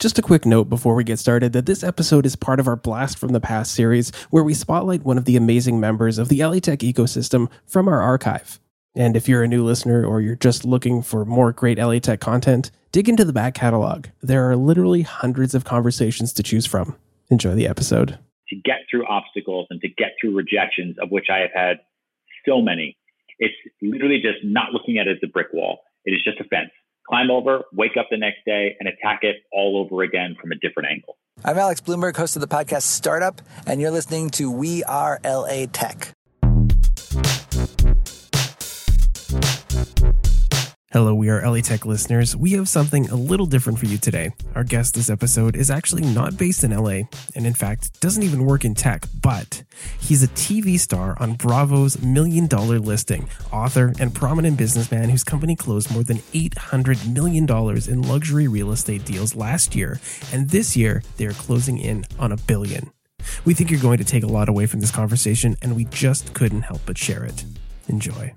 Just a quick note before we get started that this episode is part of our Blast from the Past series, where we spotlight one of the amazing members of the LA Tech ecosystem from our archive. And if you're a new listener or you're just looking for more great LA Tech content, dig into the back catalog. There are literally hundreds of conversations to choose from. Enjoy the episode. To get through obstacles and to get through rejections, of which I have had so many, it's literally just not looking at it as a brick wall. It is just a fence climb over, wake up the next day, and attack it all over again from a different angle. I'm Alex Blumberg, host of the podcast Startup, and you're listening to We Are LA Tech. Hello, we are LA Tech listeners. We have something a little different for you today. Our guest this episode is actually not based in LA, and in fact, doesn't even work in tech, but he's a TV star on Bravo's Million Dollar Listing, author, and prominent businessman whose company closed more than $800 million in luxury real estate deals last year, and this year they are closing in on a billion. We think you're going to take a lot away from this conversation, and we just couldn't help but share it. Enjoy.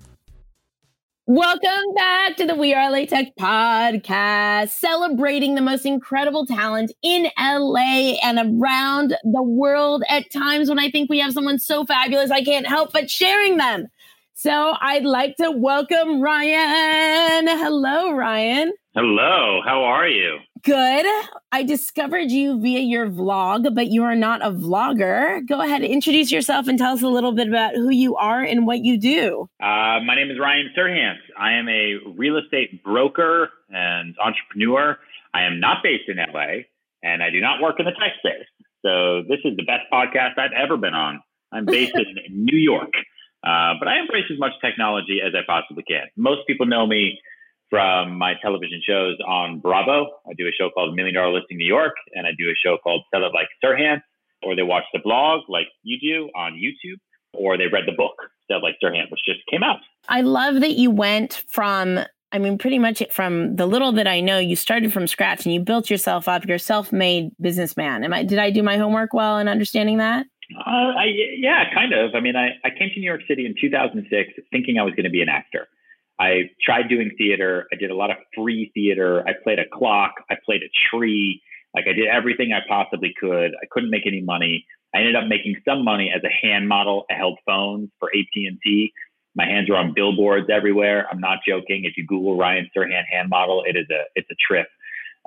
Welcome back to the We Are LA Tech podcast, celebrating the most incredible talent in LA and around the world at times when I think we have someone so fabulous, I can't help but sharing them. So I'd like to welcome Ryan. Hello, Ryan. Hello, how are you? Good. I discovered you via your vlog, but you are not a vlogger. Go ahead, introduce yourself and tell us a little bit about who you are and what you do. Uh, my name is Ryan Serhant. I am a real estate broker and entrepreneur. I am not based in LA and I do not work in the tech space. So this is the best podcast I've ever been on. I'm based in New York, uh, but I embrace as much technology as I possibly can. Most people know me from my television shows on Bravo. I do a show called Million Dollar Listing New York, and I do a show called Sell It Like Serhant, or they watch the blog like you do on YouTube, or they read the book Sell It Like Serhant, which just came out. I love that you went from I mean, pretty much from the little that I know, you started from scratch and you built yourself up. You're a self-made businessman. Am I? Did I do my homework well in understanding that? Uh, I, yeah, kind of. I mean, I, I came to New York City in 2006 thinking I was going to be an actor. I tried doing theater. I did a lot of free theater. I played a clock. I played a tree. Like I did everything I possibly could. I couldn't make any money. I ended up making some money as a hand model. I held phones for AT&T. My hands were on billboards everywhere. I'm not joking. If you Google Ryan Serhant hand model, it is a it's a trip,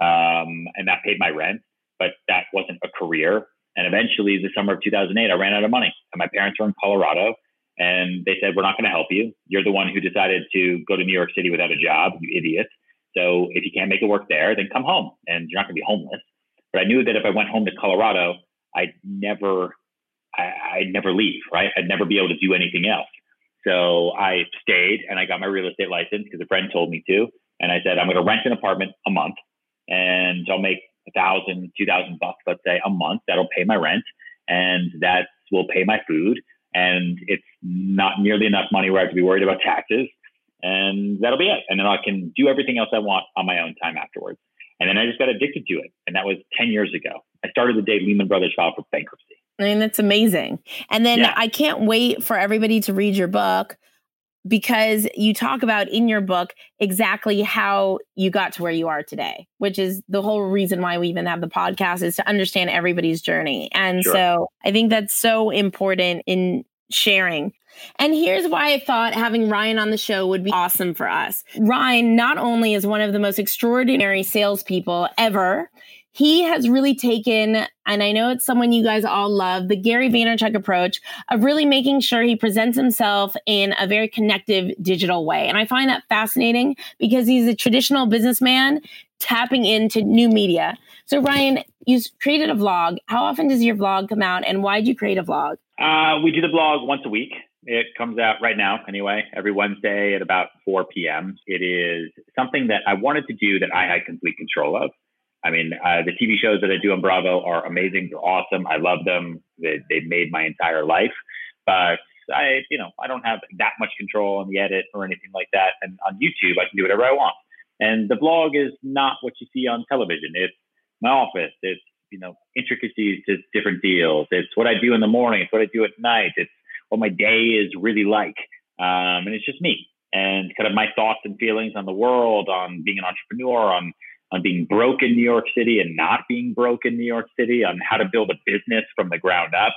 um, and that paid my rent. But that wasn't a career. And eventually, the summer of 2008, I ran out of money, and my parents were in Colorado. And they said, We're not going to help you. You're the one who decided to go to New York City without a job, you idiot. So if you can't make it work there, then come home and you're not going to be homeless. But I knew that if I went home to Colorado, I'd never, I, would never leave, right? I'd never be able to do anything else. So I stayed and I got my real estate license because a friend told me to. And I said, I'm going to rent an apartment a month and I'll make a thousand, two thousand bucks, let's say a month. That'll pay my rent and that will pay my food and it's not nearly enough money where I have to be worried about taxes. And that'll be it. And then I can do everything else I want on my own time afterwards. And then I just got addicted to it. And that was 10 years ago. I started the day Lehman Brothers filed for bankruptcy. I mean, that's amazing. And then yeah. I can't wait for everybody to read your book because you talk about in your book exactly how you got to where you are today, which is the whole reason why we even have the podcast is to understand everybody's journey. And sure. so I think that's so important in sharing. And here's why I thought having Ryan on the show would be awesome for us. Ryan not only is one of the most extraordinary salespeople ever, he has really taken, and I know it's someone you guys all love, the Gary Vaynerchuk approach of really making sure he presents himself in a very connective digital way. And I find that fascinating because he's a traditional businessman tapping into new media. So, Ryan, you created a vlog. How often does your vlog come out, and why did you create a vlog? Uh, we do the vlog once a week. It comes out right now, anyway, every Wednesday at about 4 p.m. It is something that I wanted to do that I had complete control of. I mean, uh, the TV shows that I do on Bravo are amazing. They're awesome. I love them. They, they've made my entire life. But I, you know, I don't have that much control on the edit or anything like that. And on YouTube, I can do whatever I want. And the blog is not what you see on television. It's my office. It's you know intricacies to different deals. It's what I do in the morning. It's what I do at night. It's what my day is really like. Um, and it's just me and kind of my thoughts and feelings on the world, on being an entrepreneur, on on being broke in New York City and not being broke in New York City, on how to build a business from the ground up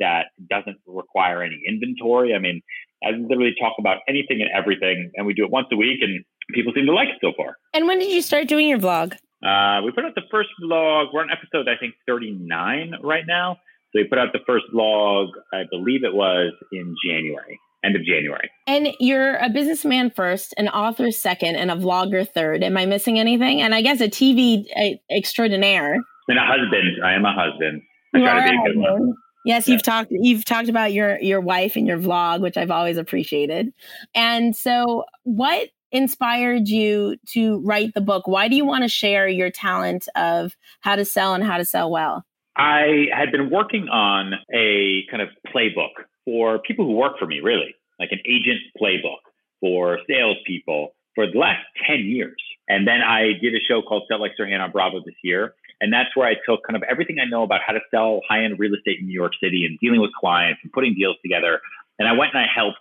that doesn't require any inventory. I mean, I literally talk about anything and everything, and we do it once a week, and people seem to like it so far. And when did you start doing your vlog? Uh, we put out the first vlog. We're on episode, I think, 39 right now. So we put out the first vlog, I believe it was in January end of January. And you're a businessman first, an author second, and a vlogger third. Am I missing anything? And I guess a TV uh, extraordinaire. And a husband. I am a husband. I you try to be a good one. Yes, yeah. you've talked you've talked about your your wife and your vlog, which I've always appreciated. And so what inspired you to write the book? Why do you want to share your talent of how to sell and how to sell well? I had been working on a kind of playbook for people who work for me, really, like an agent playbook for salespeople for the last 10 years. And then I did a show called Sell Like Serhant on Bravo this year. And that's where I took kind of everything I know about how to sell high end real estate in New York City and dealing with clients and putting deals together. And I went and I helped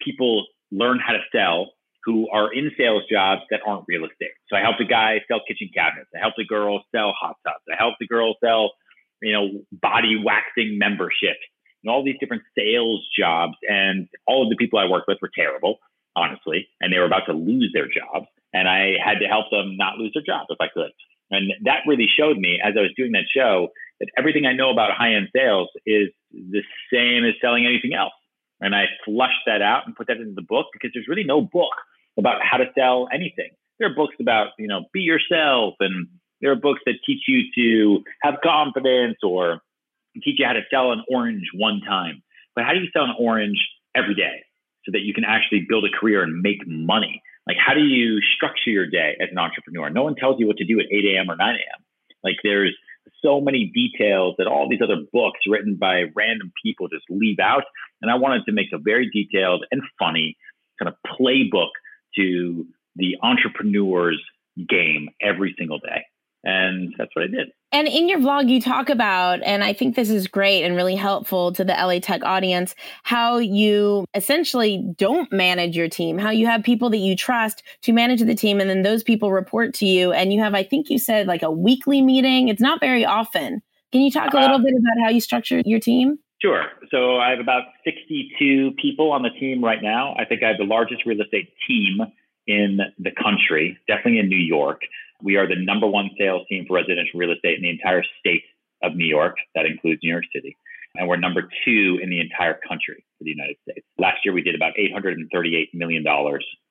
people learn how to sell who are in sales jobs that aren't real estate. So I helped a guy sell kitchen cabinets. I helped a girl sell hot tubs. I helped a girl sell, you know, body waxing memberships and all these different sales jobs. And all of the people I worked with were terrible, honestly, and they were about to lose their jobs. And I had to help them not lose their job if I could. And that really showed me as I was doing that show that everything I know about high end sales is the same as selling anything else. And I flushed that out and put that into the book because there's really no book about how to sell anything. There are books about, you know, be yourself and there are books that teach you to have confidence or teach you how to sell an orange one time. But how do you sell an orange every day so that you can actually build a career and make money? Like, how do you structure your day as an entrepreneur? No one tells you what to do at 8 a.m. or 9 a.m. Like, there's so many details that all these other books written by random people just leave out. And I wanted to make a very detailed and funny kind of playbook to the entrepreneur's game every single day. And that's what I did. And in your vlog, you talk about, and I think this is great and really helpful to the LA Tech audience, how you essentially don't manage your team, how you have people that you trust to manage the team, and then those people report to you. And you have, I think you said, like a weekly meeting. It's not very often. Can you talk a little uh, bit about how you structure your team? Sure. So I have about 62 people on the team right now. I think I have the largest real estate team in the country, definitely in New York. We are the number one sales team for residential real estate in the entire state of New York. That includes New York City. And we're number two in the entire country for the United States. Last year, we did about $838 million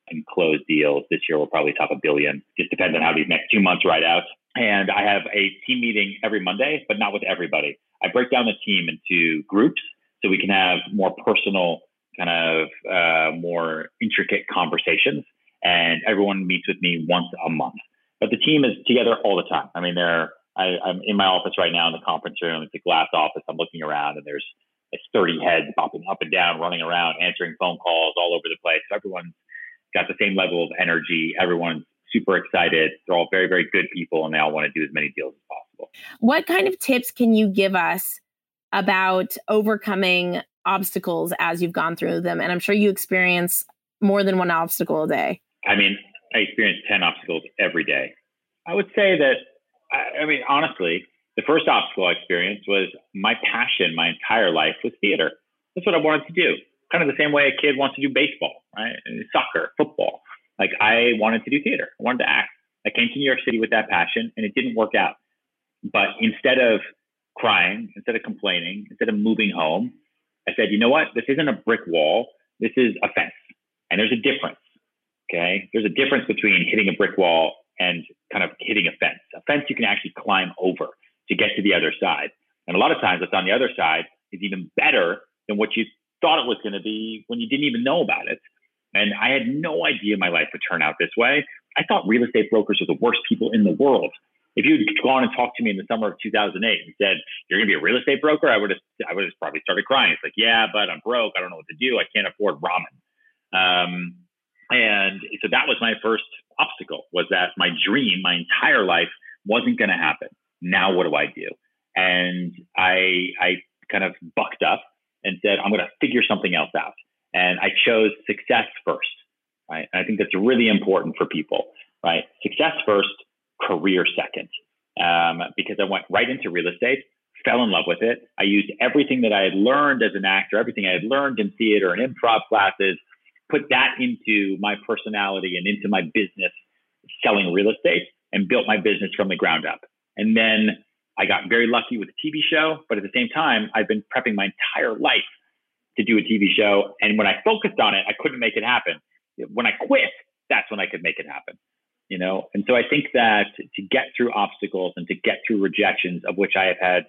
in closed deals. This year, we'll probably top a billion. Just depends on how these next two months ride out. And I have a team meeting every Monday, but not with everybody. I break down the team into groups so we can have more personal, kind of uh, more intricate conversations. And everyone meets with me once a month. But the team is together all the time. I mean, they're I, am in my office right now in the conference room. It's a glass office. I'm looking around, and there's like 30 heads popping up and down, running around, answering phone calls all over the place. So everyone's got the same level of energy. Everyone's super excited. They're all very, very good people, and they all want to do as many deals as possible. What kind of tips can you give us about overcoming obstacles as you've gone through them? And I'm sure you experience more than one obstacle a day. I mean, I experience 10 obstacles every day. I would say that, I, I mean, honestly, the first obstacle I experienced was my passion my entire life was theater. That's what I wanted to do. Kind of the same way a kid wants to do baseball, right? Soccer, football. Like I wanted to do theater. I wanted to act. I came to New York City with that passion and it didn't work out. But instead of crying, instead of complaining, instead of moving home, I said, you know what? This isn't a brick wall. This is a fence. And there's a difference. Okay. There's a difference between hitting a brick wall and kind of hitting a fence. A fence you can actually climb over to get to the other side. And a lot of times what's on the other side is even better than what you thought it was going to be when you didn't even know about it. And I had no idea my life would turn out this way. I thought real estate brokers were the worst people in the world. If you'd gone and talked to me in the summer of 2008 and said you're going to be a real estate broker, I would have I would have probably started crying. It's like, yeah, but I'm broke. I don't know what to do. I can't afford ramen. Um, and so that was my first obstacle was that my dream, my entire life wasn't going to happen. Now what do I do? And I I kind of bucked up and said, I'm going to figure something else out. And I chose success first. Right. And I think that's really important for people. Right. Success first, career second. Um, because I went right into real estate, fell in love with it. I used everything that I had learned as an actor, everything I had learned in theater and improv classes, put that into my personality and into my business selling real estate and built my business from the ground up. And then I got very lucky with a TV show, but at the same time, I've been prepping my entire life to do a TV show. And when I focused on it, I couldn't make it happen. When I quit, that's when I could make it happen. You know, and so I think that to get through obstacles and to get through rejections, of which I have had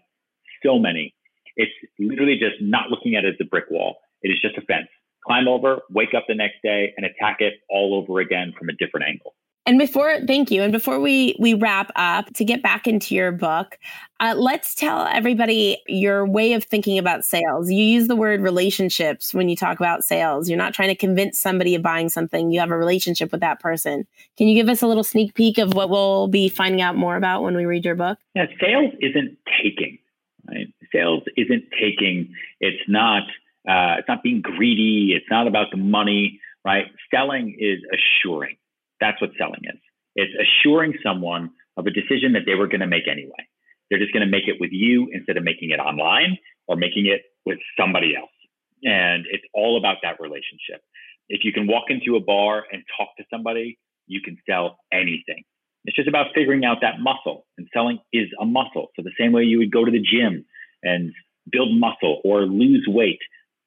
so many, it's literally just not looking at it as a brick wall. It is just a fence. Climb over, wake up the next day, and attack it all over again from a different angle. And before, thank you. And before we we wrap up, to get back into your book, uh, let's tell everybody your way of thinking about sales. You use the word relationships when you talk about sales. You're not trying to convince somebody of buying something. You have a relationship with that person. Can you give us a little sneak peek of what we'll be finding out more about when we read your book? Yeah, sales isn't taking. Right? Sales isn't taking. It's not. Uh, it's not being greedy. It's not about the money. Right? Selling is assuring that's what selling is. It's assuring someone of a decision that they were going to make anyway. They're just going to make it with you instead of making it online or making it with somebody else. And it's all about that relationship. If you can walk into a bar and talk to somebody, you can sell anything. It's just about figuring out that muscle, and selling is a muscle. So, the same way you would go to the gym and build muscle or lose weight,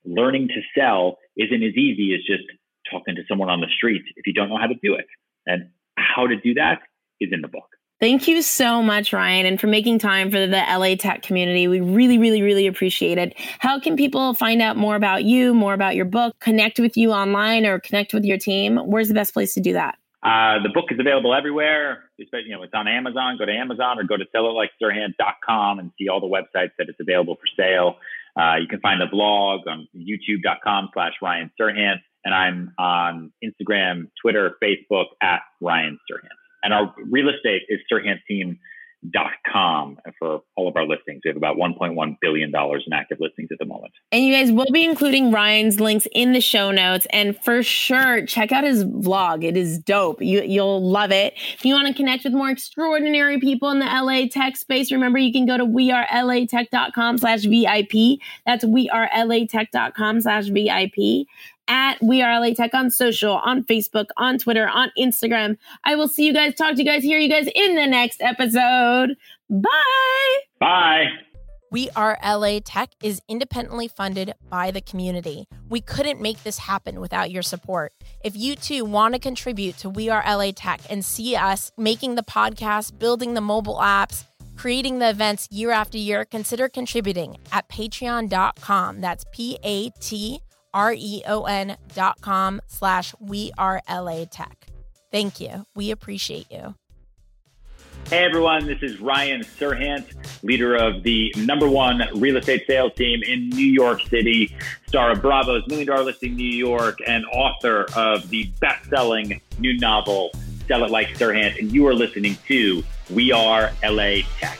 learning to sell isn't as easy as just talking to someone on the street if you don't know how to do it. And how to do that is in the book. Thank you so much, Ryan, and for making time for the LA Tech community. We really, really, really appreciate it. How can people find out more about you, more about your book, connect with you online, or connect with your team? Where's the best place to do that? Uh, the book is available everywhere. You know, it's on Amazon. Go to Amazon or go to sellitlikeserhant.com and see all the websites that it's available for sale. Uh, you can find the blog on youtube.com slash Ryan Serhant. And I'm on Instagram, Twitter, Facebook at Ryan Serhant. And our real estate is serhantteam.com for all of our listings. We have about $1.1 billion in active listings at the moment. And you guys will be including Ryan's links in the show notes. And for sure, check out his vlog. It is dope. You, you'll love it. If you want to connect with more extraordinary people in the LA tech space, remember you can go to wearelatech.com slash VIP. That's wearelatech.com slash VIP at We Are LA Tech on social, on Facebook, on Twitter, on Instagram. I will see you guys, talk to you guys, hear you guys in the next episode. Bye. Bye. We Are LA Tech is independently funded by the community. We couldn't make this happen without your support. If you too want to contribute to We Are LA Tech and see us making the podcast, building the mobile apps, creating the events year after year, consider contributing at patreon.com. That's P A T R-E-O-N dot com slash we are LA Tech. Thank you. We appreciate you. Hey everyone, this is Ryan Serhant, leader of the number one real estate sales team in New York City, star of Bravo's Million Dollar Listing New York, and author of the best-selling new novel, Sell It Like Serhant. And you are listening to We Are LA Tech.